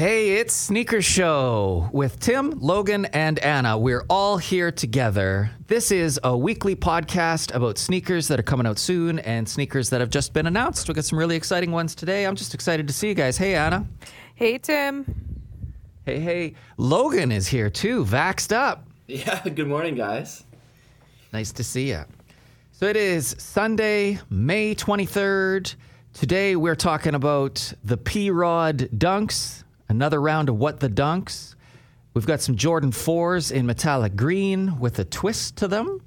Hey, it's Sneaker Show with Tim, Logan, and Anna. We're all here together. This is a weekly podcast about sneakers that are coming out soon and sneakers that have just been announced. We got some really exciting ones today. I'm just excited to see you guys. Hey, Anna. Hey, Tim. Hey, hey. Logan is here too, vaxxed up. Yeah, good morning, guys. Nice to see you. So it is Sunday, May 23rd. Today we're talking about the P Rod Dunks, another round of What the Dunks. We've got some Jordan 4s in metallic green with a twist to them.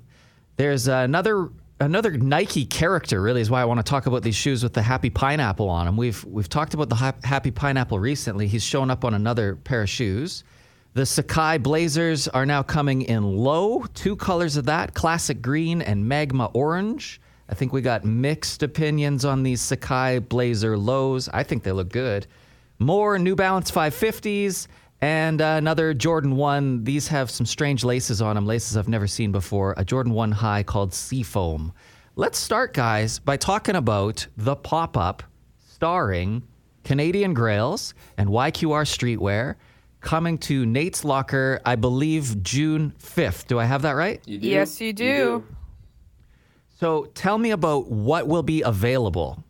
There's another another Nike character really is why I want to talk about these shoes with the happy pineapple on them. We've we've talked about the happy pineapple recently. He's shown up on another pair of shoes. The Sacai Blazers are now coming in low, two colors of that, classic green and magma orange. I think we got mixed opinions on these Sacai Blazer lows. I think they look good. More New Balance 550s and uh, another Jordan 1. These have some strange laces on them, laces I've never seen before. A Jordan 1 high called Seafoam. Let's start, guys, by talking about the pop up starring Canadian Grails and YQR Streetwear coming to Nate's Locker, I believe June 5th. Do I have that right? You do? Yes, you do. So tell me about what will be available.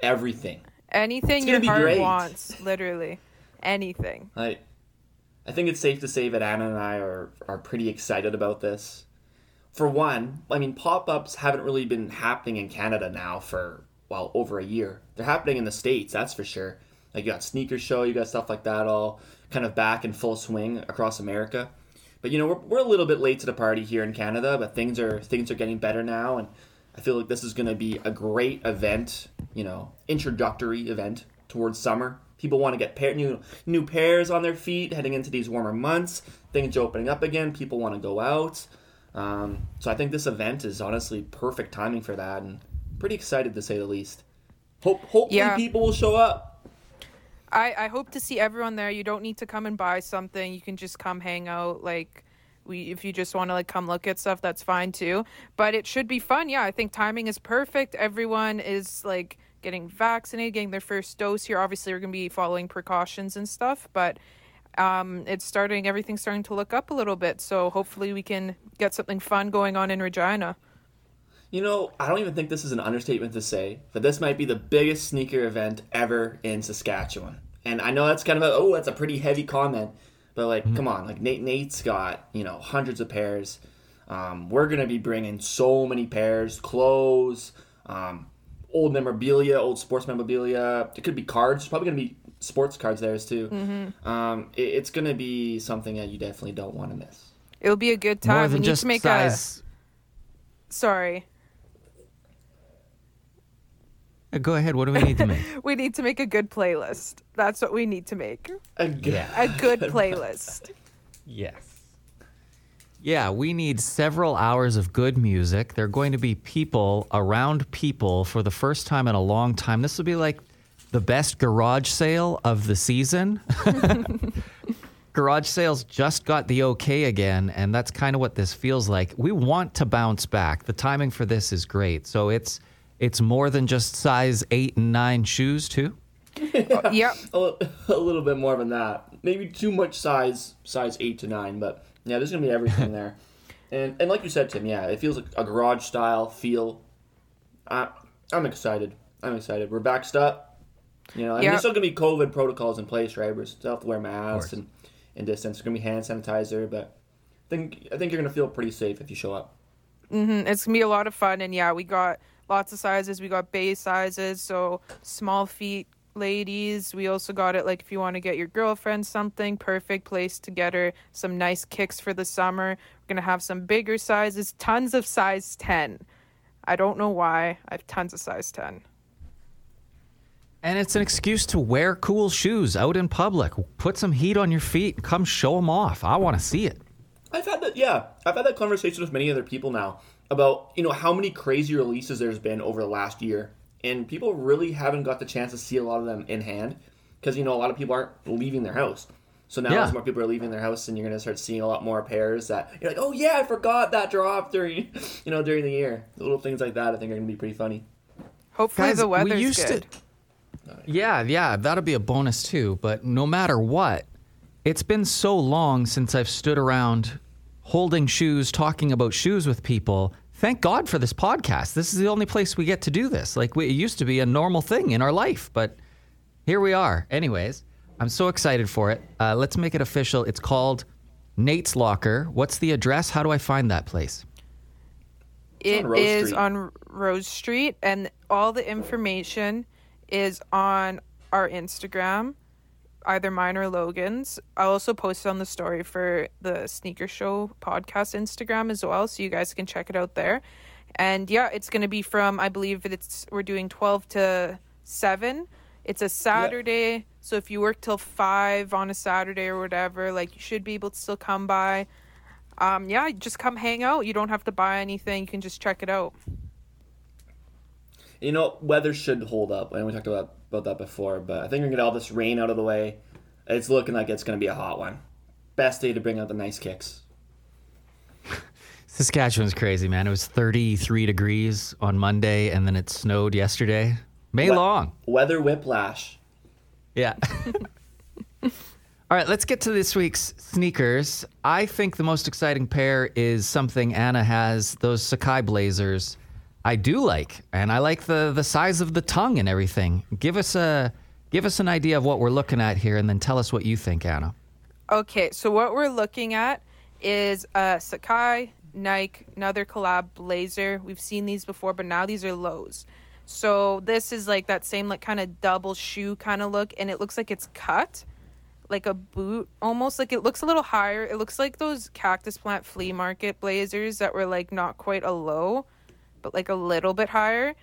Everything. Anything your heart great. wants, literally. Anything. I, I think it's safe to say that Anna and I are, are pretty excited about this. For one, I mean, pop ups haven't really been happening in Canada now for, well, over a year. They're happening in the States, that's for sure. Like, you got Sneaker Show, you got stuff like that all kind of back in full swing across America. But, you know, we're, we're a little bit late to the party here in Canada, but things are things are getting better now. And I feel like this is going to be a great event, you know, introductory event towards summer. People want to get pair, new new pairs on their feet heading into these warmer months. Things are opening up again. People want to go out. Um, so I think this event is honestly perfect timing for that, and pretty excited to say the least. Hope hopefully Yeah. people will show up. I, I hope to see everyone there. You don't need to come and buy something. You can just come hang out. Like, we if you just want to like come look at stuff, that's fine too. But it should be fun. Yeah, I think timing is perfect. Everyone is like getting vaccinated, getting their first dose here. Obviously, we're gonna be following precautions and stuff, but um, it's starting. Everything's starting to look up a little bit. So hopefully, we can get something fun going on in Regina. You know, I don't even think this is an understatement to say, but this might be the biggest sneaker event ever in Saskatchewan. And I know that's kind of a oh, that's a pretty heavy comment, but like, come on, like Nate Nate's got you know hundreds of pairs. Um, we're gonna be bringing so many pairs, clothes, um, old memorabilia, old sports memorabilia. It could be cards. Probably gonna be sports cards there too. Um, it, it's gonna be something that you definitely don't want to miss. It'll be a good time. More time. than we need just to make size. a sorry. Uh, Uh, go ahead. What do we need to make? We need to make a good playlist. That's what we need to make. Again. A good playlist. Yes. Yeah, we need several hours of good music. There are going to be people around people for the first time in a long time. This will be like the best garage sale of the season. garage sales just got the okay again, and that's kind of what this feels like. We want to bounce back. The timing for this is great. So it's it's more than just size 8 and 9 shoes too. yep. a, a little bit more than that. Maybe too much size, size eight to nine, but yeah, there's gonna be everything there. And and like you said, Tim, yeah, it feels like a garage style feel. I, I'm excited. I'm excited. We're backed up. You know, I mean, Yeah. there's still gonna be COVID protocols in place, right? We still have to wear masks and, and distance. There's gonna be hand sanitizer, but I think I think you're gonna feel pretty safe if you show up. Mm, It's gonna be a lot of fun, and yeah, we got lots of sizes. We got base sizes, so small feet ladies. We also got it like if you want to get your girlfriend something, perfect place to get her some nice kicks for the summer. We're gonna have some bigger sizes, tons of size ten. I don't know why. I have tons of size ten. And it's an excuse to wear cool shoes out in public. Put some heat on your feet come show them off. I want to see it. I've had that. Yeah, I've had that conversation with many other people now about you know how many crazy releases there's been over the last year, and people really haven't got the chance to see a lot of them in hand because you know a lot of people aren't leaving their house. So now Yeah. as more people are leaving their house, and you're gonna start seeing a lot more pairs that you're like, oh yeah, I forgot that dropped during you know during the year. Little things like that, I think are gonna be pretty funny. Hopefully Guys, the we weather's used good. to Yeah, yeah, that'll be a bonus too. But no matter what, it's been so long since I've stood around holding shoes, talking about shoes with people. Thank God for this podcast. This is the only place we get to do this. Like, we, it used to be a normal thing in our life, but here we are. Anyways, I'm so excited for it. Uh, let's make it official. It's called Nate's Locker. What's the address? How do I find that place? It on is Street. on Rose Street, and all the information is on our Instagram, either mine or Logan's. I'll also post it on the story for the Sneaker Show podcast Instagram as well, so you guys can check it out there. And yeah, it's going to be from I believe it's we're doing twelve to seven. It's a Saturday, so if you work till five on a Saturday or whatever, like you should be able to still come by. Um, yeah, just come hang out. You don't have to buy anything. You can just check it out. You know, weather should hold up, and we talked about about that before. But I think we're gonna get all this rain out of the way. It's looking like it's gonna be a hot one. Best day to bring out the nice kicks. Saskatchewan's crazy, man. It was 33 degrees on Monday, and then it snowed yesterday. May What- long. Weather whiplash. Yeah. All right, let's get to this week's sneakers. I think the most exciting pair is something Anna has, those Sacai Blazers. I do like, and I like the the size of the tongue and everything. Give us a give us an idea of what we're looking at here, and then tell us what you think, Anna. Okay, so what we're looking at is a Sacai, Nike, another collab blazer. We've seen these before, but now these are lows. So this is like that same like kind of double shoe kind of look, and it looks like it's cut, like a boot, almost like it looks a little higher. It looks like those cactus plant flea market blazers that were like not quite a low, but like a little bit higher.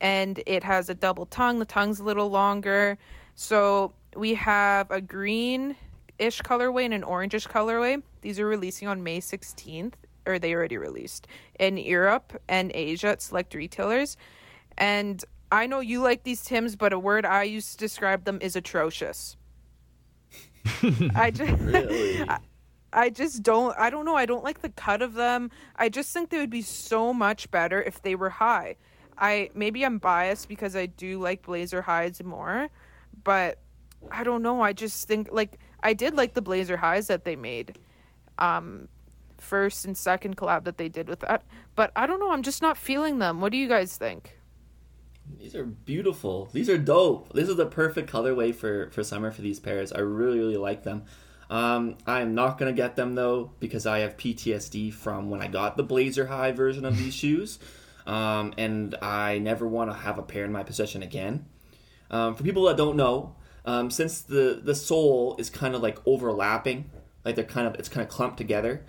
And it has a double tongue. The tongue's a little longer. So we have a green ish colorway and an orangish colorway. These are releasing on May 16th, or they already released in Europe and Asia at select retailers. And I know you like these Tims, but a word I use to describe them is atrocious. I just Really? I just don't I don't know, I don't like the cut of them. I just think they would be so much better if they were high. I maybe I'm biased because I do like blazer hides more, but I don't know, I just think like I did like the blazer highs that they made. Um first and second collab that they did with that. But I don't know, I'm just not feeling them. What do you guys think? These are beautiful. These are dope. This is the perfect colorway for for summer for these pairs. I really really like them. Um, I'm not gonna get them though because I have PTSD from when I got the Blazer High version of these shoes, um, and I never want to have a pair in my possession again. Um, for people that don't know, um, since the the sole is kind of like overlapping, like they're kind of it's kind of clumped together.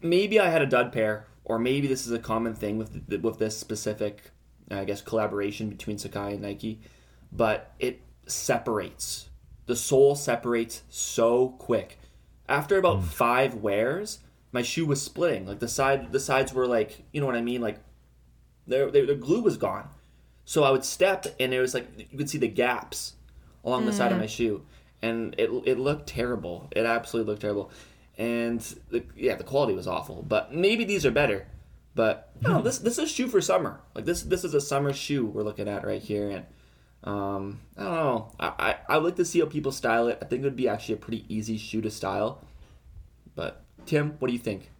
Maybe I had a dud pair, or maybe this is a common thing with th- with this specific, I guess, collaboration between Sacai and Nike, but it separates. The sole separates so quick. After about hmm. five wears, my shoe was splitting. Like the side, the sides were like, you know what I mean? Like, their their the glue was gone. So I would step, and it was like you could see the gaps along the side of hmm. my shoe, and it it looked terrible. It absolutely looked terrible, and the, yeah, the quality was awful. But maybe these are better. But no, hmm. this this is a shoe for summer. Like this this is a summer shoe we're looking at right here, and um, I don't know. I, I I would like to see how people style it. I think it would be actually a pretty easy shoe to style. But Tim, what do you think?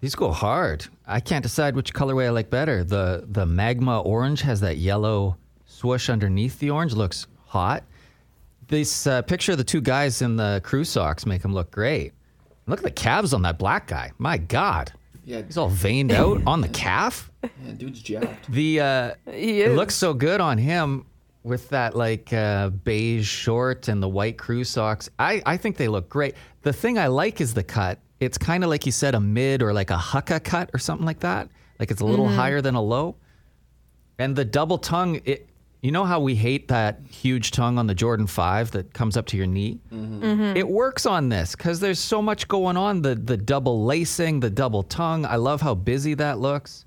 These go hard. I can't decide which colorway I like better. The the magma orange has that yellow swoosh underneath the orange. Looks hot. This uh, picture of the two guys in the crew socks make them look great. Look at the calves on that black guy. My God, Yeah, he's all veined out on the calf. yeah dude's jacked. The uh, He it is. looks so good on him with that like uh, beige short and the white crew socks. I, I think they look great. The thing I like is the cut. It's kind of like you said, a mid or like a hucka cut or something like that. Like it's a little mm-hmm. higher than a low. And the double tongue, it, you know how we hate that huge tongue on the Jordan 5 that comes up to your knee? Mm-hmm. Mm-hmm. It works on this because there's so much going on. The, the double lacing, the double tongue. I love how busy that looks.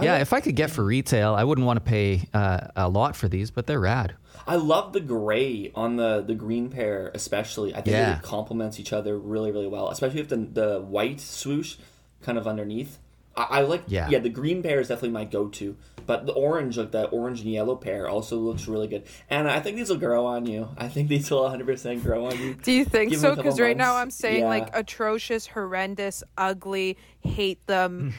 Yeah, like- if I could get for retail, I wouldn't want to pay uh, a lot for these, but they're rad. I love the gray on the the green pair, especially. I think Yeah. it complements each other really, really well. Especially if the the white swoosh kind of underneath. I, I like Yeah. yeah. The green pair is definitely my go-to, but the orange, like the orange and yellow pair, also looks really good. And I think these will grow on you. I think these will 100 percent grow on you. Do you think Give 'em a so? Because right now. I'm saying like atrocious, horrendous, ugly, hate them.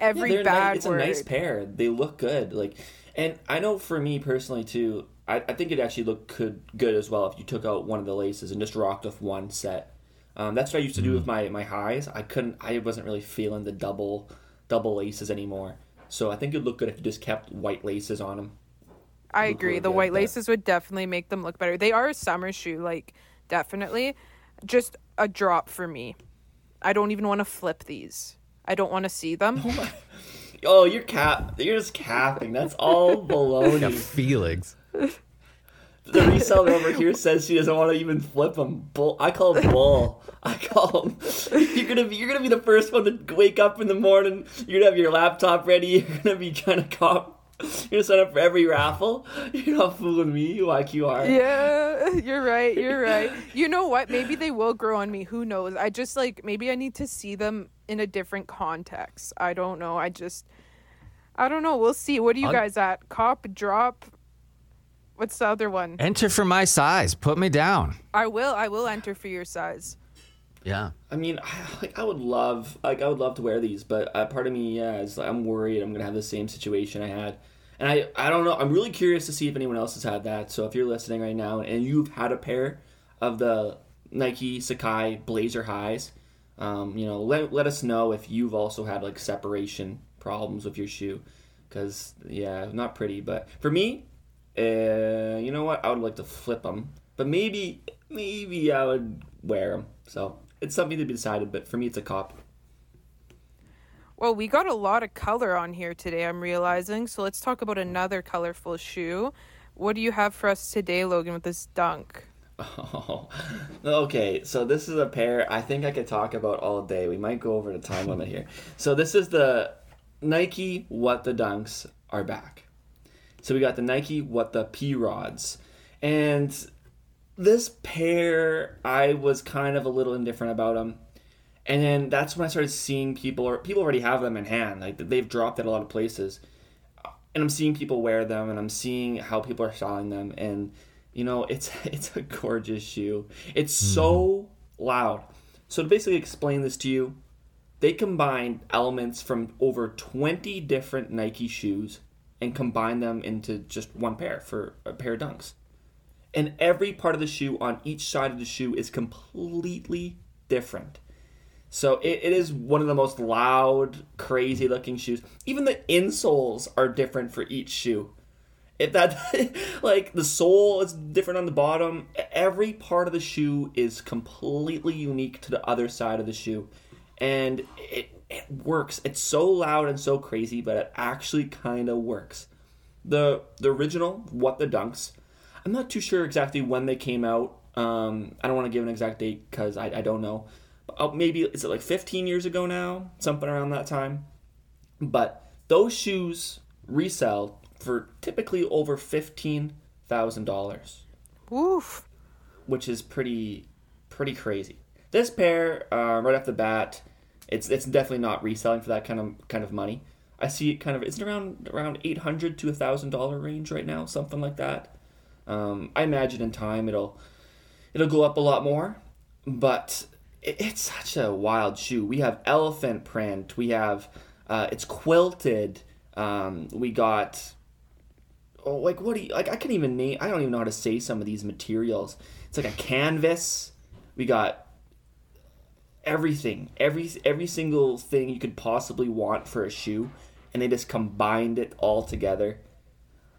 Every they're bad ni- it's word. a nice pair. They look good. Like, and I know for me personally too, I, I think it actually looked good good as well if you took out one of the laces and just rocked off one set. Um, that's what I used to do with my my highs. I couldn't. I wasn't really feeling the double double laces anymore. So I think it'd look good if you just kept white laces on them. I agree. really the white laces would definitely make them look better. They are a summer shoe, like definitely. Just a drop for me. I don't even want to flip these. I don't want to see them. Oh, oh, you're cap. You're just capping. That's all Got baloney. feelings. The reseller over here says she doesn't want to even flip them. Bull. I call it bull. I call them. You're gonna be. You're gonna be the first one to wake up in the morning. You're gonna have your laptop ready. You're gonna be trying to cop. You're gonna sign up for every raffle. You're not fooling me, like you are. Yeah, you're right. You're right. You know what? Maybe they will grow on me. Who knows? I just like maybe I need to see them in a different context. I don't know. I just I don't know. We'll see. What are you I'll- guys at? Cop, drop. What's the other one? Enter for my size. Put me down. I will. I will enter for your size. Yeah. I mean, I, like I would love, like I would love to wear these, but uh, part of me, yeah, is like, I'm worried I'm gonna have the same situation I had, and I, I don't know. I'm really curious to see if anyone else has had that. So if you're listening right now and you've had a pair of the Nike Sacai Blazer highs, um, you know, let let us know if you've also had like separation problems with your shoe, because yeah, not pretty. But for me, uh, you know what? I would like to flip them, but maybe maybe I would wear them. So it's something to be decided. But for me, it's a cop. Well, we got a lot of color on here today, I'm realizing. So let's talk about another colorful shoe. What do you have for us today, Logan, with this dunk? Oh, okay. So this is a pair I think I could talk about all day. We might go over the time limit here. So this is the Nike What the Dunks are back. So we got the Nike What the P Rods, and this pair I was kind of a little indifferent about them. And then that's when I started seeing people, or people already have them in hand. Like they've dropped at a lot of places, and I'm seeing people wear them, and I'm seeing how people are styling them, and you know, it's it's a gorgeous shoe. It's hmm. so loud. So to basically explain this to you, they combined elements from over 20 different Nike shoes and combined them into just one pair for a pair of dunks. And every part of the shoe on each side of the shoe is completely different. So it, it is one of the most loud, crazy looking shoes. Even the insoles are different for each shoe. If that like the sole is different on the bottom, every part of the shoe is completely unique to the other side of the shoe. And it it works. It's so loud and so crazy, but it actually kind of works. The the original What the Dunks, I'm not too sure exactly when they came out. Um, I don't want to give an exact date because I, I don't know. Uh, maybe is it like 15 years ago now, something around that time. But those shoes resell for typically over fifteen thousand dollars, Woof. which is pretty pretty crazy. This pair, uh, right off the bat, it's it's definitely not reselling for that kind of kind of money. I see it kind of it's around around eight hundred to a thousand dollar range right now, something like that. Um, I imagine in time it'll it'll go up a lot more, but it, it's such a wild shoe. We have elephant print. We have uh, it's quilted. Um, we got oh, like what do you like? I can't even name. I don't even know how to say some of these materials. It's like a canvas. We got everything, every every single thing you could possibly want for a shoe, and they just combined it all together.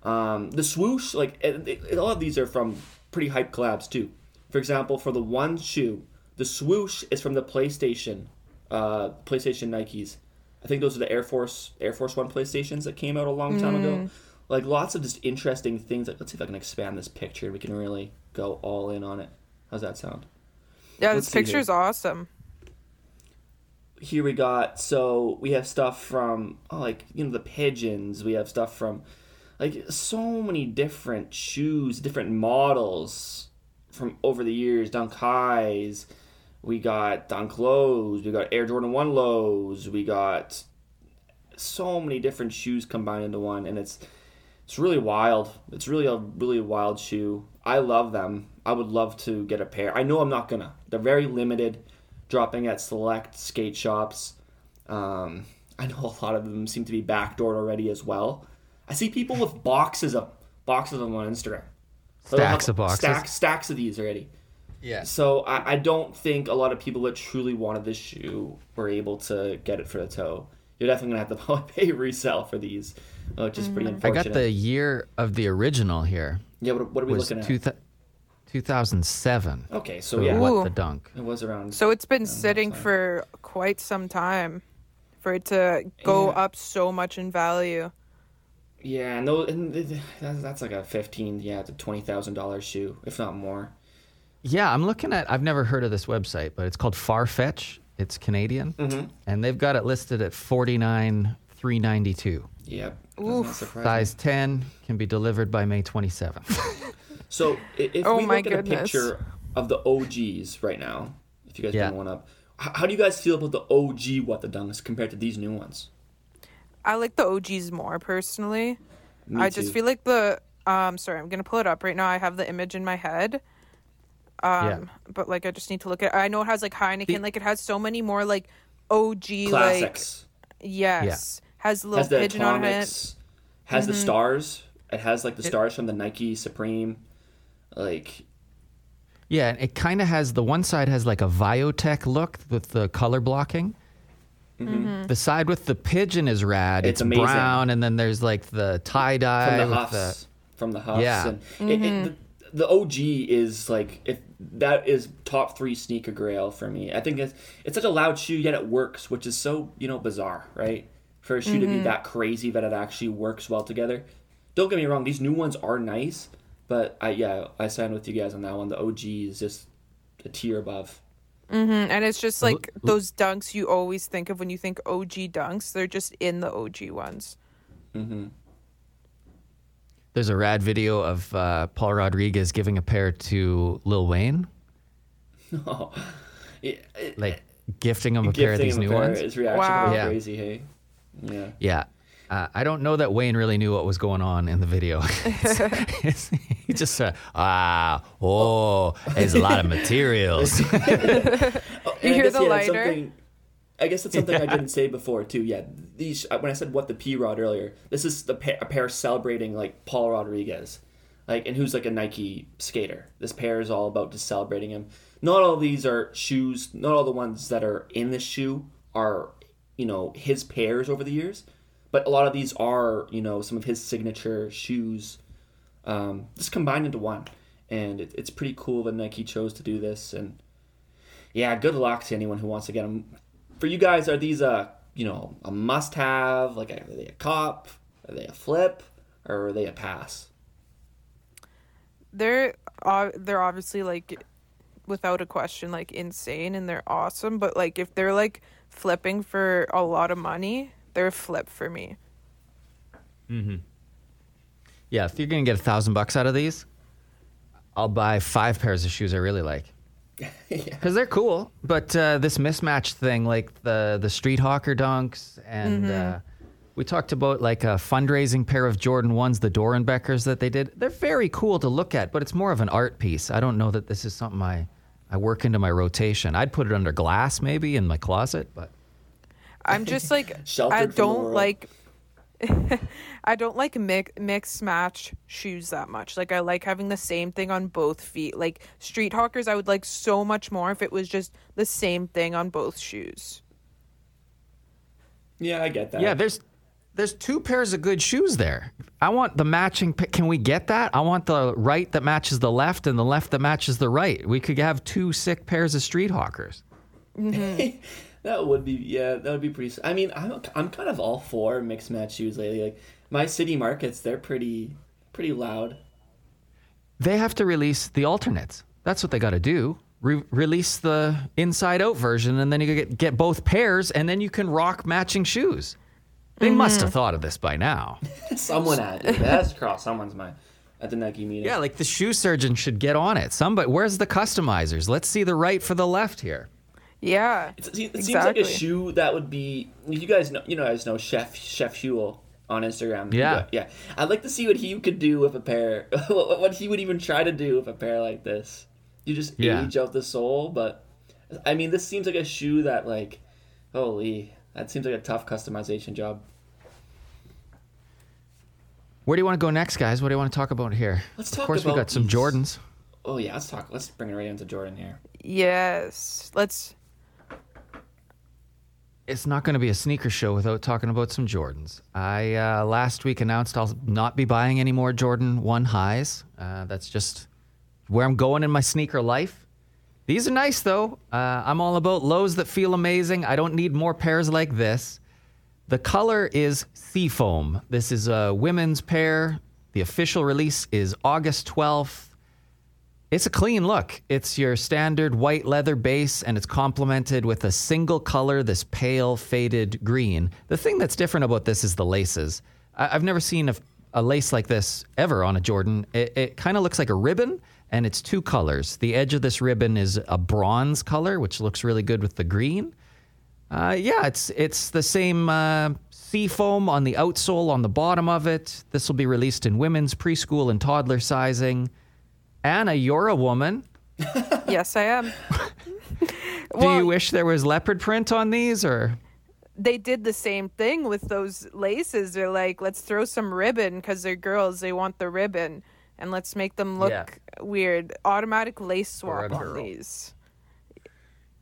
Um, the swoosh, like it, it- a lot of these are from pretty hype collabs too. For example, for the one shoe, the swoosh is from the PlayStation, uh, PlayStation Nikes. I think those are the Air Force Air Force One PlayStations that came out a long time ago. Like lots of just interesting things. Like let's see if I can expand this picture. We can really go all in on it. How's that sound? Yeah, Let's this here. picture's awesome. here we got so we have stuff from oh, like you know the pigeons we have stuff from like so many different shoes different models from over the years dunk highs we got dunk lows we got air jordan 1 lows we got so many different shoes combined into one, and it's it's really wild. It's really a really wild shoe. I love them. I would love to get a pair. I know I'm not gonna. They're very limited, dropping at select skate shops. Um, I know a lot of them seem to be backdoored already as well. I see people with boxes of boxes of them on Instagram. Stacks of boxes. Stacks, stacks of these already. Yeah. So I, I don't think a lot of people that truly wanted this shoe were able to get it for the toe. You're definitely gonna have to probably pay resale for these, uh, which is pretty mm. I unfortunate. got the year of the original here. yeah. What, what are we Was looking at? two thou- 2007. okay, so for yeah, What the Dunk. it was around. So it's been sitting sorry. for quite some time for it to go Yeah. up so much in value. yeah, and, those, and th- th- that's, that's like a fifteen, yeah, to twenty thousand dollars shoe, if not more. Yeah, I'm looking at. I've never heard of this website, but it's called Farfetch. It's Canadian, Mm-hmm. and they've got it listed at 49 392. Yep. That's not Oof. surprising. Size 10 can be delivered by May 27th. So if Oh we my look at a picture of the OGs right now, if you guys Yeah. bring one up, how do you guys feel about the OG What the Dunks compared to these new ones? I like the OGs more personally. Me I just feel like the um sorry, I'm gonna pull it up right now. I have the image in my head. Um Yeah. but like I just need to look at I know it has like Heineken, like it has so many more like OG like classics. yes. Has a little has the pigeon on it. has the Mm-hmm. stars. It has like the stars from the Nike Supreme. Like yeah, and it kind of has the one side has like a Viotech look with the color blocking. Mm-hmm. The side with the pigeon is rad. It's It's, amazing. brown, and then there's like the tie dye from the with Huffs, the. from the Huffs, Yeah. and it, it, the, the OG is like if that is top three sneaker grail for me. I think it's it's such a loud shoe yet it works, which is so you know bizarre, right? For a shoe to be that crazy that it actually works well together. Don't get me wrong; these new ones are nice, but I yeah I stand with you guys on that one. The OG is just a tier above. Mm-hmm. And it's just like those dunks you always think of when you think OG dunks. They're just in the OG ones. There's a rad video of uh, Paul Rodriguez giving a pair to Lil Wayne, oh, yeah, it- like gifting him a pair of these him a new pair, ones. His reaction Wow. was Yeah. crazy. Hey, yeah. Yeah. Uh, I don't know that Wayne really knew what was going on in the video. It's- he just said, ah, oh, there's a lot of materials. Oh, You I hear guess, the yeah, that's lighter? I guess that's something I didn't say before too. Yeah, these uh, when I said what the P Rod earlier, this is the pair, a pair celebrating like Paul Rodriguez, like and who's like a Nike skater. This pair is all about just celebrating him. Not all these are shoes. Not all the ones that are in this shoe are you know his pairs over the years, but a lot of these are you know some of his signature shoes, um, just combined into one, and it, it's pretty cool that Nike chose to do this and yeah, good luck to anyone who wants to get them. For you guys, are these a you know a must-have? Like, are they a cop? Are they a flip? Or are they a pass? They're uh, they're obviously like without a question like insane and they're awesome. But like if they're like flipping for a lot of money, they're a flip for me. Mhm. yeah, if you're going to get a thousand bucks out of these, I'll buy five pairs of shoes I really like. yeah. Because they're cool. But uh, this mismatch thing, like the, the Street Hawker dunks, and uh, we talked about like a fundraising pair of Jordan 1s, the Doernbechers that they did. They're very cool to look at, but it's more of an art piece. I don't know that this is something I, I work into my rotation. I'd put it under glass maybe in my closet, but. I'm just like I don't world. like I don't like mix mix match shoes that much. Like I like having the same thing on both feet. Like street hawkers I would like so much more if it was just the same thing on both shoes. Yeah, I get that. Yeah, there's there's two pairs of good shoes there. I want the matching. Can we get that? I want the right that matches the left and the left that matches the right. We could have two sick pairs of street hawkers. Mm-hmm. that would be yeah, that would be pretty. I mean, I'm I'm kind of all for mixed match shoes lately. Like my city markets, they're pretty pretty loud. They have to release the alternates. That's what they got to do. Re- release the inside out version, and then you get get both pairs, and then you can rock matching shoes. They mm-hmm. must have thought of this by now. Someone had it. That's crossed someone's mind at the Nike meeting. Yeah, like the shoe surgeon should get on it. Somebody, where's the customizers? Let's see the right for the left here. Yeah. It's, it seems like a shoe that would be. You guys know, you know, guys know Chef Chef Huel on Instagram. Yeah. yeah. I'd like to see what he could do with a pair. what what he would even try to do with a pair like this. You just Yeah. age out the sole, but I mean, this seems like a shoe that like, holy, that seems like a tough customization job. Where do you want to go next, guys? What do you want to talk about here? Let's talk. Of talk course, we about got some Jordans. Oh yeah, let's talk. Let's bring it right into Jordan here. Yes. Let's. It's not going to be a sneaker show without talking about some Jordans. I uh, last week announced I'll not be buying any more Jordan 1 highs. Uh, that's just where I'm going in my sneaker life. These are nice though. Uh, I'm all about lows that feel amazing. I don't need more pairs like this. The color is Seafoam. This is a women's pair. The official release is August 12th. It's a clean look. It's your standard white leather base, and it's complemented with a single color, this pale faded green. The thing that's different about this is the laces. I- I've never seen a, a lace like this ever on a Jordan. It, it kind of looks like a ribbon, and it's two colors. The edge of this ribbon is a bronze color, which looks really good with the green. Uh, yeah, it's it's the same uh, sea foam on the outsole on the bottom of it. This will be released in women's preschool and toddler sizing. Anna, you're a woman. Yes, I am. Do Well, you wish there was leopard print on these, or they did the same thing with those laces. They're like, let's throw some ribbon because they're girls. They want the ribbon, and let's make them look Yeah. weird. Automatic lace swap on girl. these.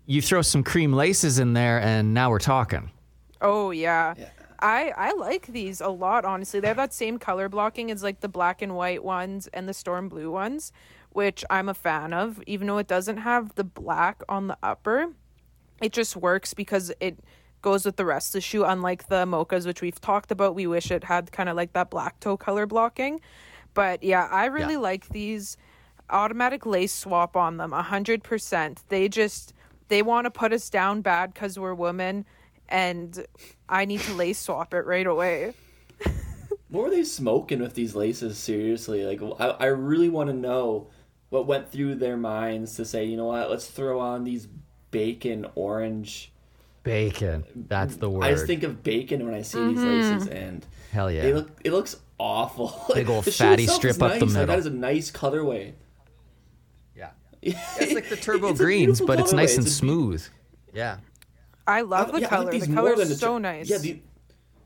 you throw some cream laces in there, and now we're talking? Oh yeah. I I like these a lot honestly. They have that same color blocking as like the black and white ones and the storm blue ones, which I'm a fan of even though it doesn't have the black on the upper. It just works because it goes with the rest of the shoe unlike the mochas which we've talked about. We wish it had kind of like that black toe color blocking. But yeah, I really Yeah. like these automatic lace swap on them 100%. They just they want to put us down bad cuz we're women and I need to lace swap it right away. What were they smoking with these laces? Seriously, like I, I really want to know what went through their minds to say, you know what, let's throw on these bacon orange. Bacon. That's the word. I just think of bacon when I see these mm-hmm. laces, and Hell yeah. they look. It looks awful. Big old The shoe fatty itself strip up the nice, like, middle. that is a nice colorway. yeah. It's like the turbo It's greens, but it's nice and It's a beau- smooth. Yeah. I love the Yeah, I like color. these the more color's than the so tur- nice. Yeah, the,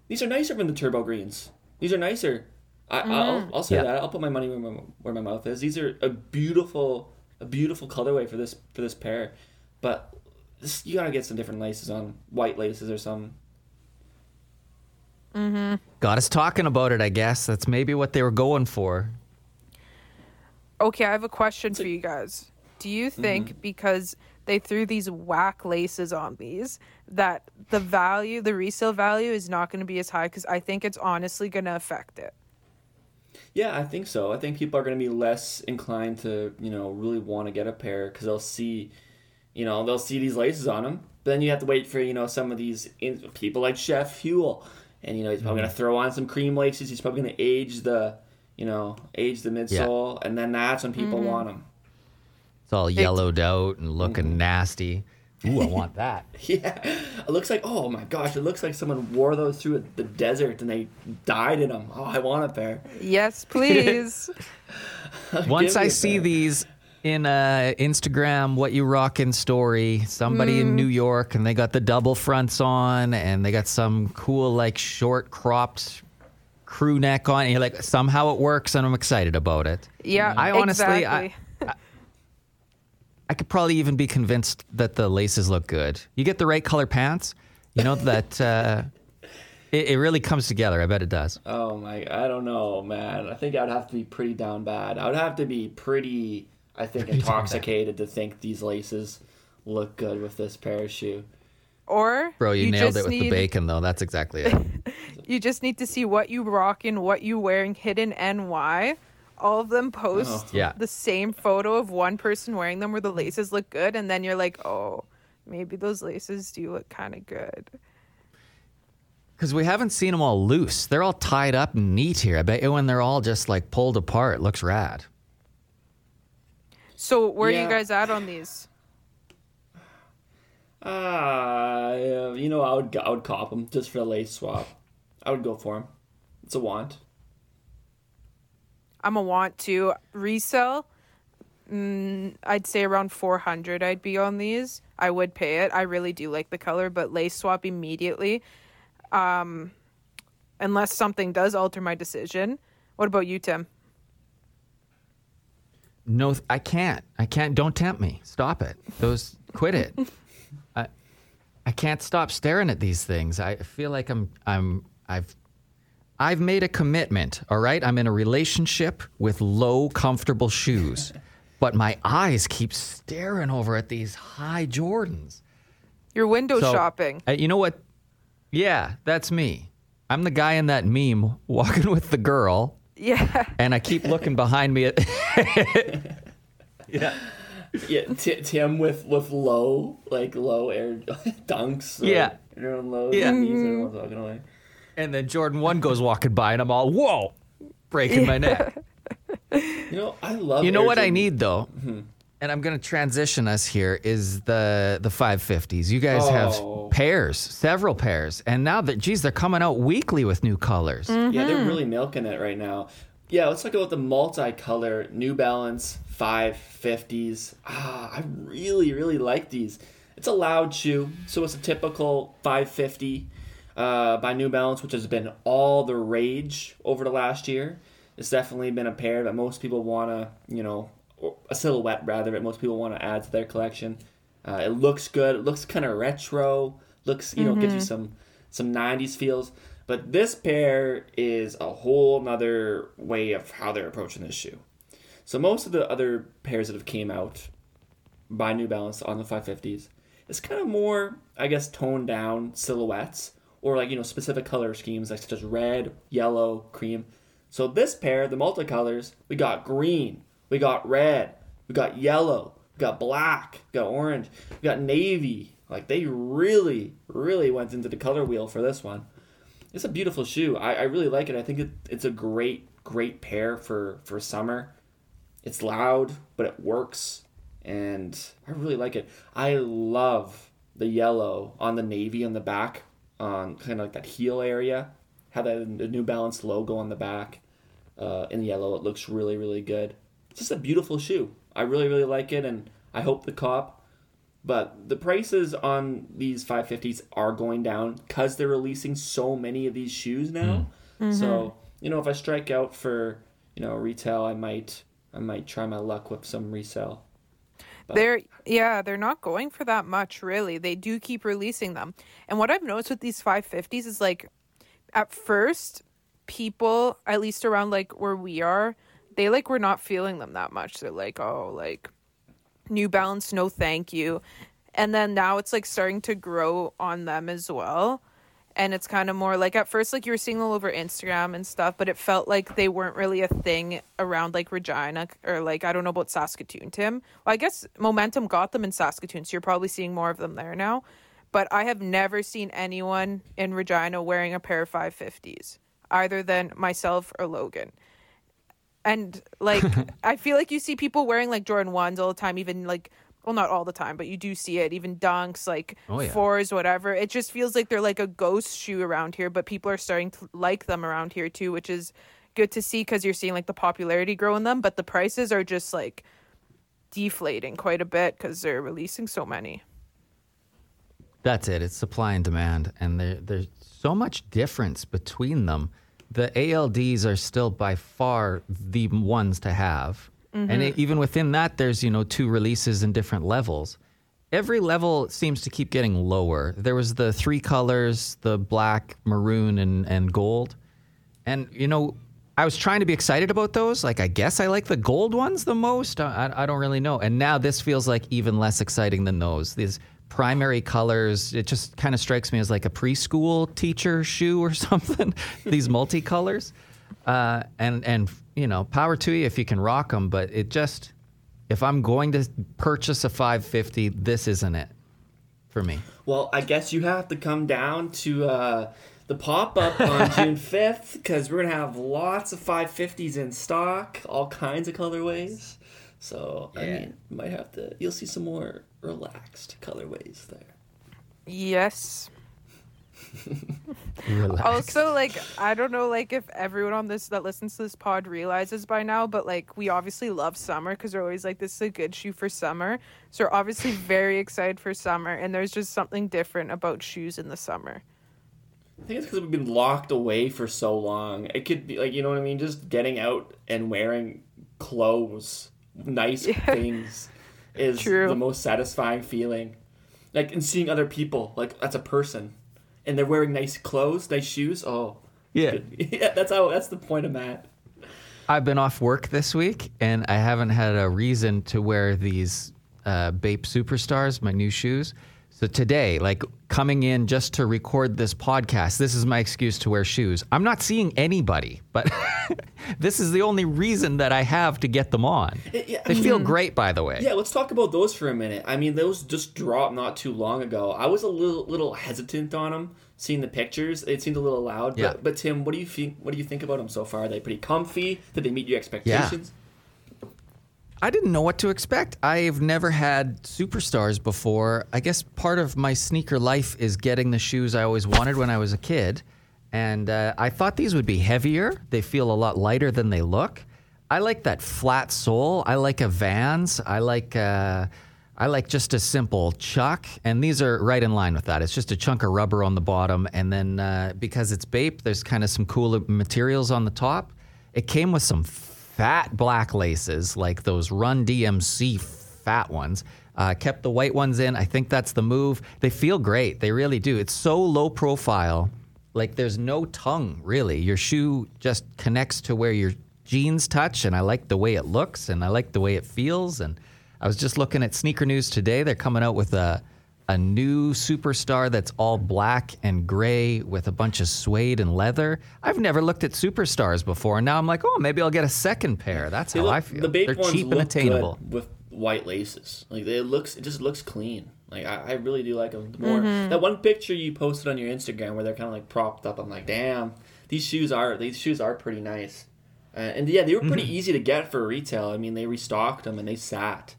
these are nicer than the turbo greens. These are nicer. I, Mm-hmm. I'll, I'll say Yeah. that. I'll put my money where my, where my mouth is. These are a beautiful, a beautiful colorway for this for this pair, but this, you gotta get some different laces on, white laces or some. Got us talking about it, I guess. That's maybe what they were going for. Okay, I have a question for you guys. Do you Mm-hmm. think because they threw these whack laces on these that the value, the resale value is not going to be as high cuz I think it's honestly going to affect it. Yeah, I think so. I think people are going to be less inclined to, you know, really want to get a pair because they'll see, you know, they'll see these laces on them. But then you have to wait for, you know, some of these in, people like Chef Huel. And, you know, he's probably going to mm-hmm. throw on some cream laces. He's probably going to age the, you know, age the midsole. And then that's when people mm-hmm. want them. It's all yellowed out and looking Mm-hmm. nasty. Ooh, I want that. Yeah. It looks like, oh my gosh, it looks like someone wore those through the desert and they died in them. Oh, I want a pair. Yes, please. Once Give me I a see these in a Instagram what you rockin' story, somebody in New York and they got the double fronts on and they got some cool like short cropped crew neck on and you're like somehow it works and I'm excited about it. yeah, I honestly I- exactly. I could probably even be convinced that the laces look good. You get the right color pants, you know that uh, it, it really comes together. I bet it does. Oh my, I don't know, man. I think I would have to be pretty down bad. I would have to be pretty, I think, intoxicated to think these laces look good with this pair of shoe. or Bro, you, nailed just it with need, the bacon though. That's exactly it. You just need to see what you rocking, what you wearing, hidden and why. All of them post Oh. Yeah. the same photo of one person wearing them where the laces look good, and then you're like, oh, maybe those laces do look kind of good. Because we haven't seen them all loose. They're all tied up and neat here. I bet you when they're all just like pulled apart, it looks rad. So where are you guys at on these? Ah, uh, you know, I would I would cop them just for the lace swap. I would go for them. It's a want. I'm a want to resell. Mm, I'd say around 400 I'd be on these. I would pay it. I really do like the color, but lace swap immediately. Um, unless something does alter my decision. What about you, Tim? No, I can't. I can't. Don't tempt me. Stop it. Those, quit it. I, I can't stop staring at these things. I feel like I'm, I'm, I've, I've made a commitment. All right, I'm in a relationship with low, comfortable shoes, but my eyes keep staring over at these high Jordans. You're window So, shopping. uh, you know what? Yeah, that's me. I'm the guy in that meme walking with the girl, Yeah. and I keep looking behind me at. Yeah, t- Tim with with low like low air dunks. like, Yeah. you're on low. Yeah. knees, I don't know what I'm talking about. And then Jordan 1 goes walking by, and I'm all, whoa, breaking my neck. You know, I love. You know Air what I need, though? And I'm going to transition us here is the the 550s. You guys Oh. have pairs, several pairs. And now that, geez, they're coming out weekly with new colors. Yeah, they're really milking it right now. Yeah, let's talk about the multicolor New Balance 550s. Ah, I really, really like these. It's a loud shoe, so it's a typical 550 uh, by New Balance, which has been all the rage over the last year. It's definitely been a pair that most people want to, you know, a silhouette rather, that most people want to add to their collection. Uh, it looks good. It looks kind of retro. Looks, you know, gives you some some 90s feels. But this pair is a whole nother way of how they're approaching this shoe. So most of the other pairs that have came out by New Balance on the 550s, it's kind of more, I guess, toned down silhouettes or like you know specific color schemes like such as red, yellow, cream. So this pair, the multicolors, we got green, we got red, we got yellow, we got black, we got orange, we got navy. Like they really, really went into the color wheel for this one. It's a beautiful shoe. I, I really like it. I think it, it's a great, great pair for for summer. It's loud, but it works, and I really like it. I love the yellow on the navy on the back, on kind of like that heel area. Have that the New Balance logo on the back, uh, in yellow. It looks really, really good. It's just a beautiful shoe. I really, really like it, and I hope the cop. But the prices on these 550s are going down because they're releasing so many of these shoes now. So you know, if I strike out for you know retail, I might I might try my luck with some resale. They're yeah, they're not going for that much really. They do keep releasing them. And what I've noticed with these 550s is like at first people at least around like where we are, they like were not feeling them that much. They're like, "Oh, like New Balance, no thank you." And then now it's like starting to grow on them as well. And it's kind of more like at first, like you were seeing all over Instagram and stuff, but it felt like they weren't really a thing around like Regina or like I don't know about Saskatoon, Tim. Well, I guess Momentum got them in Saskatoon, so you're probably seeing more of them there now. But I have never seen anyone in Regina wearing a pair of 550s, either than myself or Logan. And like, I feel like you see people wearing like Jordan 1s all the time, even like, well, not all the time, but you do see it, even dunks, like Oh, yeah. fours, whatever. It just feels like they're like a ghost shoe around here, but people are starting to like them around here too, which is good to see because you're seeing like the popularity grow in them, but the prices are just like deflating quite a bit because they're releasing so many. That's it. It's supply and demand, and there, there's so much difference between them. The ALDs are still by far the ones to have, and it, even within that, there's you know two releases in different levels. Every level seems to keep getting lower. There was the three colors: the black, maroon, and and gold. And you know, I was trying to be excited about those. Like, I guess I like the gold ones the most. I, I don't really know. And now this feels like even less exciting than those. These primary colors, it just kind of strikes me as like a preschool teacher shoe or something. These multicolors, uh, and and you know, power to you if you can rock them. But it just, if I'm going to purchase a 550, this isn't it for me. Well, I guess you have to come down to uh, the pop up on June 5th because we're going to have lots of 550s in stock, all kinds of colorways. So, I mean, might have to, you'll see some more relaxed colorways there. Yes. Relax. Also, like, I don't know, like, if everyone on this that listens to this pod realizes by now, but like, we obviously love summer because we're always like, this is a good shoe for summer. So we're obviously very excited for summer, and there's just something different about shoes in the summer. I think it's because we've been locked away for so long. It could be like you know what I mean. Just getting out and wearing clothes, nice things, is True. the most satisfying feeling. Like and seeing other people, like that's a person, and they're wearing nice clothes, nice shoes. Oh, Yeah. yeah. That's how. That's the point of Matt. I've been off work this week and I haven't had a reason to wear these uh, Bape Superstars, my new shoes. So today, like coming in just to record this podcast, this is my excuse to wear shoes. I'm not seeing anybody, but this is the only reason that I have to get them on. yeah, They feel great, by the way. Yeah, let's talk about those for a minute. I mean, those just dropped not too long ago. I was a little little hesitant on them, seeing the pictures. It seemed a little loud. But, Yeah. but Tim, what do you think? What do you think about them so far? Are they pretty comfy? Did they meet your expectations? I didn't know what to expect. I've never had superstars before. I guess part of my sneaker life is getting the shoes I always wanted when I was a kid. And uh, I thought these would be heavier. They feel a lot lighter than they look. I like that flat sole. I like a Vans. I like uh, I like just a simple chuck, and these are right in line with that. It's just a chunk of rubber on the bottom, and then uh, because it's Bape, there's kind of some cool materials on the top. It came with some fat black laces, like those Run DMC fat ones. Uh, kept the white ones in. I think that's the move. They feel great. They really do. It's so low profile. Like there's no tongue, really. Your shoe just connects to where your jeans touch, and I like the way it looks, and I like the way it feels. And I was just looking at sneaker news today. They're coming out with a a new superstar that's all black and gray with a bunch of suede and leather. I've never looked at superstars before, and now I'm like, oh, maybe I'll get a second pair. That's They how look- I feel. The Bape They're ones cheap look and attainable. good with white laces. Like it looks, it just looks clean. Like I, I really do like them. The more Mm-hmm. that one picture you posted on your Instagram where they're kind of like propped up. I'm like, damn, these shoes are these shoes are pretty nice. Uh, and yeah, they were pretty Mm-hmm. easy to get for retail. I mean, they restocked them and they sat.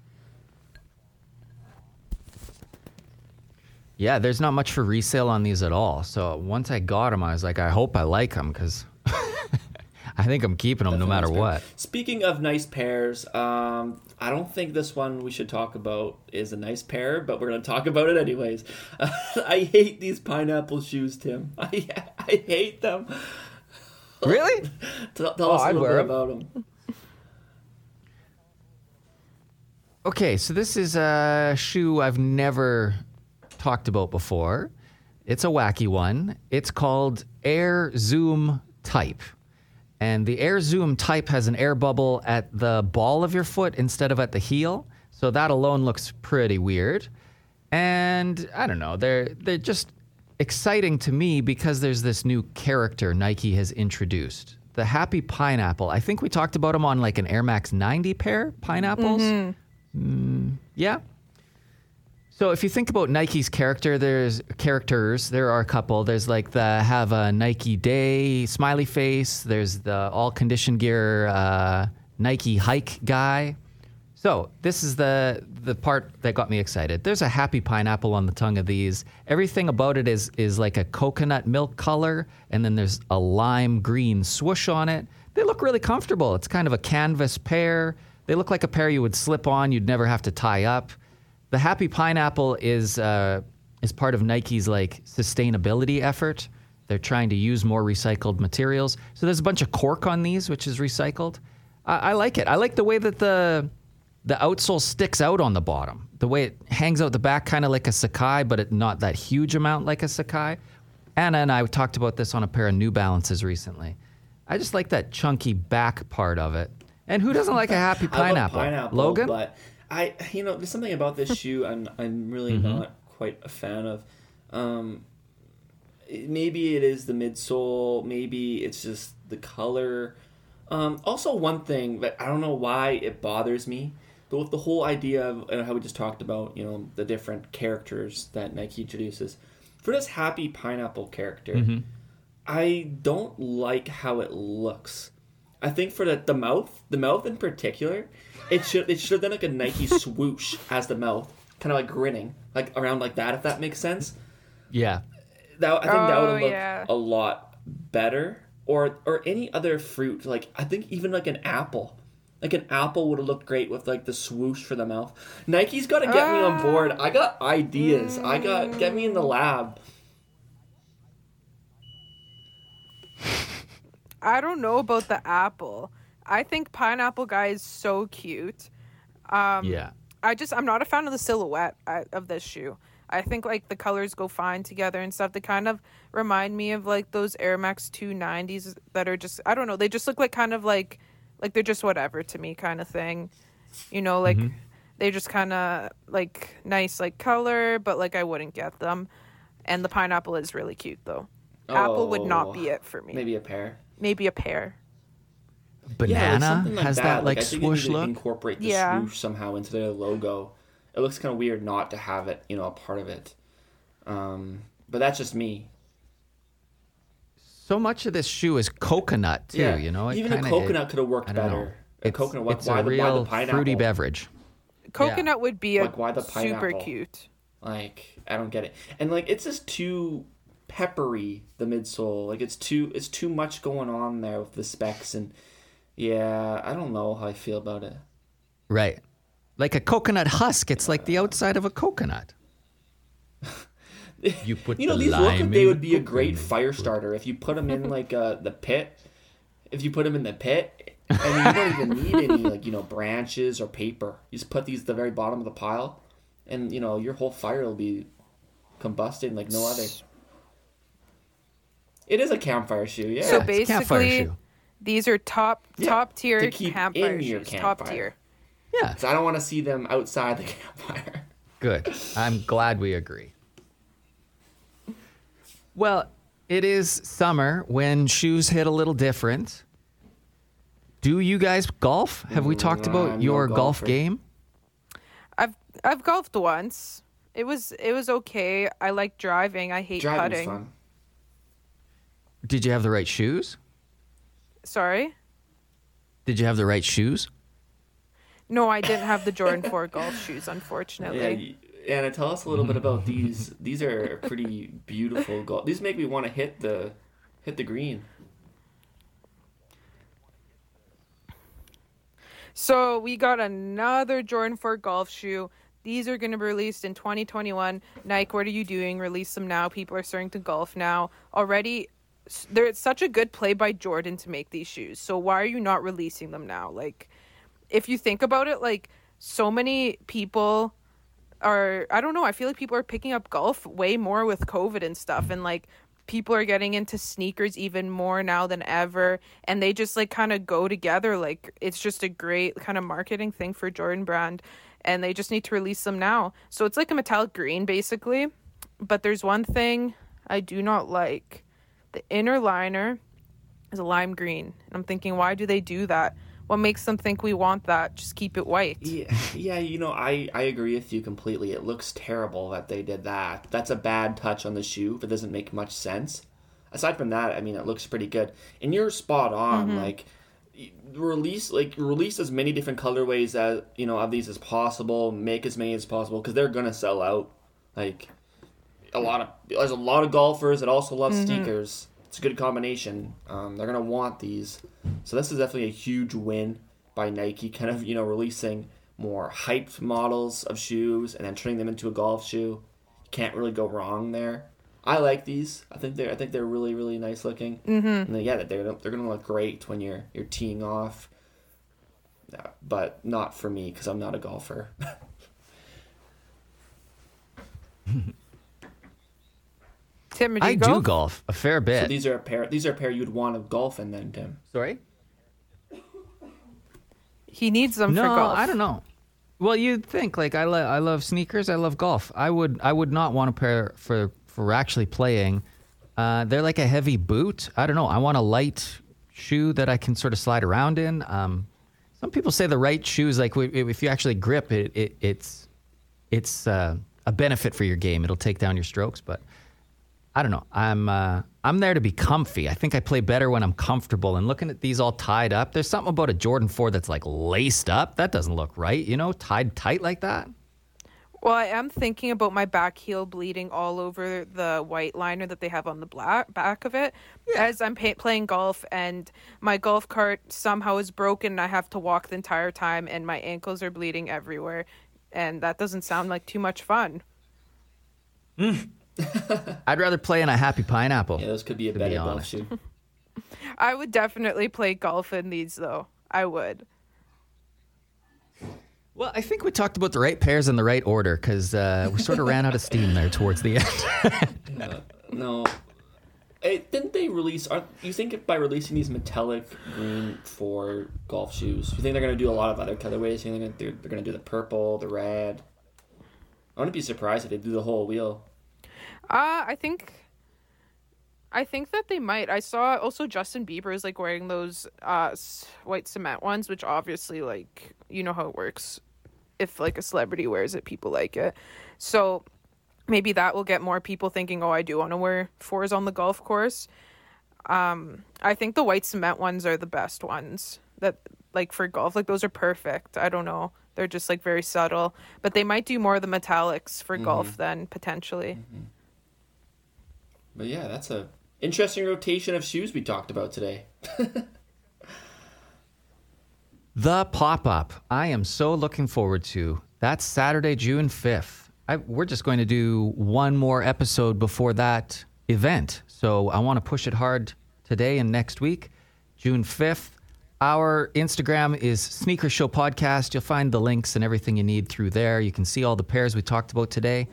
Yeah, there's not much for resale on these at all. So once I got them, I was like, I hope I like them because I think I'm keeping them no matter nice what. Speaking of nice pairs, um, I don't think this one we should talk about is a nice pair, but we're gonna talk about it anyways. I hate these pineapple shoes, Tim. I I hate them. Really? Tell, tell us a little wear bit about them. Okay, so this is a shoe I've never talked about before. It's a wacky one. It's called Air Zoom Type. And the Air Zoom Type has an air bubble at the ball of your foot instead of at the heel. So that alone looks pretty weird. And I don't know, they're they're just exciting to me because there's this new character Nike has introduced. The Happy Pineapple. I think we talked about them on like an Air Max 90 pair pineapples. Mm-hmm. Mm, yeah. So if you think about Nike's character, there's characters. There are a couple. There's like the have a Nike day smiley face. There's the all condition gear uh, Nike hike guy. So this is the the part that got me excited. There's a happy pineapple on the tongue of these. Everything about it is is like a coconut milk color, and then there's a lime green swoosh on it. They look really comfortable. It's kind of a canvas pair. They look like a pair you would slip on. You'd never have to tie up. The happy pineapple is uh, is part of Nike's like sustainability effort. They're trying to use more recycled materials. So there's a bunch of cork on these, which is recycled. I, I like it. I like the way that the the outsole sticks out on the bottom. The way it hangs out the back, kind of like a Sacai, but it, not that huge amount like a Sacai. Anna and I talked about this on a pair of New Balances recently. I just like that chunky back part of it. And who doesn't like a happy pineapple? pineapple, Logan? but I, you know, there's something about this shoe I'm I'm really Mm-hmm. not quite a fan of. Um, maybe it is the midsole. Maybe it's just the color. Um, also, one thing that I don't know why it bothers me, but with the whole idea of uh, how we just talked about, you know, the different characters that Nike introduces, for this happy pineapple character, Mm-hmm. I don't like how it looks. I think for the, the mouth, the mouth in particular, it should it should have done like a Nike swoosh as the mouth, kind of like grinning, like around like that, if that makes sense. Yeah. That I think that would Oh, have looked yeah. a lot better. Or or any other fruit, like I think even like an apple. Like an apple would have looked great with like the swoosh for the mouth. Nike's got to get me on board. I got ideas. I got get me in the lab. I don't know about the apple. I think pineapple guy is so cute. Um, yeah. I just I'm not a fan of the silhouette uh, of this shoe. I think like the colors go fine together and stuff. They kind of remind me of like those Air Max 290s that are just I don't know. They just look like kind of like like they're just whatever to me kind of thing. You know, like they just kind of like nice like color, but like I wouldn't get them. And the pineapple is really cute though. Apple would not be Oh, it for me. Maybe a pear. Maybe a pear. Yeah, like Banana has that, like I swoosh look. Incorporate the Yeah. swoosh somehow into their logo. It looks kind of weird not to have it, you know, a part of it. Um, but that's just me. So much of this shoe is coconut too. You know, It even a kinda- coconut could have worked I know. better. A It's, coconut. Why, it's why, a the, real why the pineapple? fruity beverage. Coconut would be a Like, why the super cute. Like I don't get it. And like it's just too peppery the midsole. Like it's too it's too much going on there with the specs and yeah, I don't know how I feel about it. Right. Like a coconut husk. It's like the outside of a coconut. You put You know, the these look like they would be a great fire starter if you put them in like uh, the pit. If you put them in the pit, I mean, you don't even need any like you know branches or paper. You just put these at the very bottom of the pile, and you know your whole fire will be combusting like no other. It is a campfire shoe, yeah. So it's a campfire basically, shoe. These are top Yeah, top tier to keep campfire in your shoes. Top tier. Yeah. So I don't want to see them outside the campfire. Good. I'm glad we agree. Well, it is summer when shoes hit a little different. Do you guys golf? Have we talked Mm, about I'm no your golf game? I've I've golfed once. It was it was okay. I like driving. I hate Driving's putting. fun. Did you have the right shoes? Sorry. Did you have the right shoes? No, I didn't have the Jordan 4 golf shoes, Yeah, unfortunately. y- Anna, tell us a little bit about these. These are pretty beautiful golf. These make me want to hit the hit the green. So we got another Jordan 4 golf shoe. These are going to be released in 2021. Nike, what are you doing? Release them now. People are starting to golf now. Already, there's such a good play by Jordan to make these shoes. So why are you not releasing them now? Like, if you think about it, like, so many people are, I don't know, I feel like people are picking up golf way more with COVID and stuff. And, like, people are getting into sneakers even more now than ever and they just like kind of go together like it's just a great kind of marketing thing for Jordan brand and they just need to release them now so it's like a metallic green basically but there's one thing I do not like the inner liner is a lime green and I'm thinking why do they do that what makes them think we want that just keep it white Yeah, yeah, you know, I I agree with you completely. It looks terrible that they did that. That's a bad touch on the shoe. If It doesn't make much sense. Aside from that, I mean, it looks pretty good. And you're spot on. Mm-hmm. Like release like release as many different colorways as you know of these as possible. Make as many as possible because they're gonna sell out. Like a lot of there's a lot of golfers that also love sneakers. It's a good combination. Um, they're gonna want these, so this is definitely a huge win by Nike. Kind of you know releasing more hyped models of shoes and then turning them into a golf shoe. You can't really go wrong there. I like these. I think they're I think they're really really nice looking. Mm-hmm. And then, yeah, they're they're gonna look great when you're you're teeing off. Yeah, but not for me because I'm not a golfer. Tim do you I golf? do golf a fair bit. so these are a pair. These are a pair you'd want to golf in then, Tim. Sorry? he needs them No, for golf I don't know. Well, you'd think like I lo- I love sneakers. I love golf. I would I would not want a pair for for actually playing. Uh, they're like a heavy boot. I don't know. I want a light shoe that I can sort of slide around in. Um, some people say the right shoes, like if you actually grip it, it it's it's uh, a benefit for your game. It'll take down your strokes, but I don't know. I'm uh, I'm there to be comfy. I think I play better when I'm comfortable. And looking at these all tied up, there's something about a Jordan 4 that's like laced up. That doesn't look right, you know, tied tight like that. Well, I am thinking about my back heel bleeding all over the white liner that they have on the black back of it as I'm pa- playing golf, and my golf cart somehow is broken. And I have to walk the entire time, and my ankles are bleeding everywhere, and that doesn't sound like too much fun. I'd rather play in a happy pineapple. Yeah, those could be a To be better golf honest. shoe. I would definitely play golf in these, though. I would. Well, I think we talked about the right pairs in the right order because uh, we sort of ran out of steam there towards the end. Uh, no. Hey, didn't they release? Aren't you think by releasing these metallic green for golf shoes, you think they're gonna do a lot of other colorways? You think they're they're gonna do the purple, the red? I wouldn't be surprised if they do the whole wheel. Uh, I think I think that they might. I saw also Justin Bieber is like wearing those uh white cement ones, which obviously like you know how it works. If like a celebrity wears it, people like it. So maybe that will get more people thinking, "Oh, I do want to wear fours on the golf course." Um, I think the white cement ones are the best ones. That like for golf, like those are perfect. I don't know. They're just like very subtle, but they might do more of the metallics for golf then potentially. But yeah, that's a interesting rotation of shoes we talked about today. The pop up. I am so looking forward to. That's Saturday, June 5th. I, we're just going to do one more episode before that event. So I want to push it hard today and next week, June 5th. Our Instagram is Sneaker Show Podcast. You'll find the links and everything you need through there. You can see all the pairs we talked about today.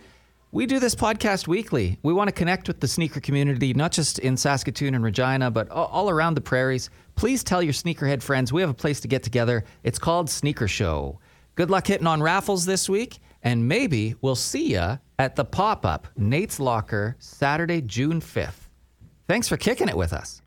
We do this podcast weekly. We want to connect with the sneaker community, not just in Saskatoon and Regina, but all, around the prairies. Please tell your sneakerhead friends we have a place to get together. It's called Sneaker Show. Good luck hitting on raffles this week, and maybe we'll see ya at the pop up Nate's Locker Saturday, June 5th. Thanks for kicking it with us.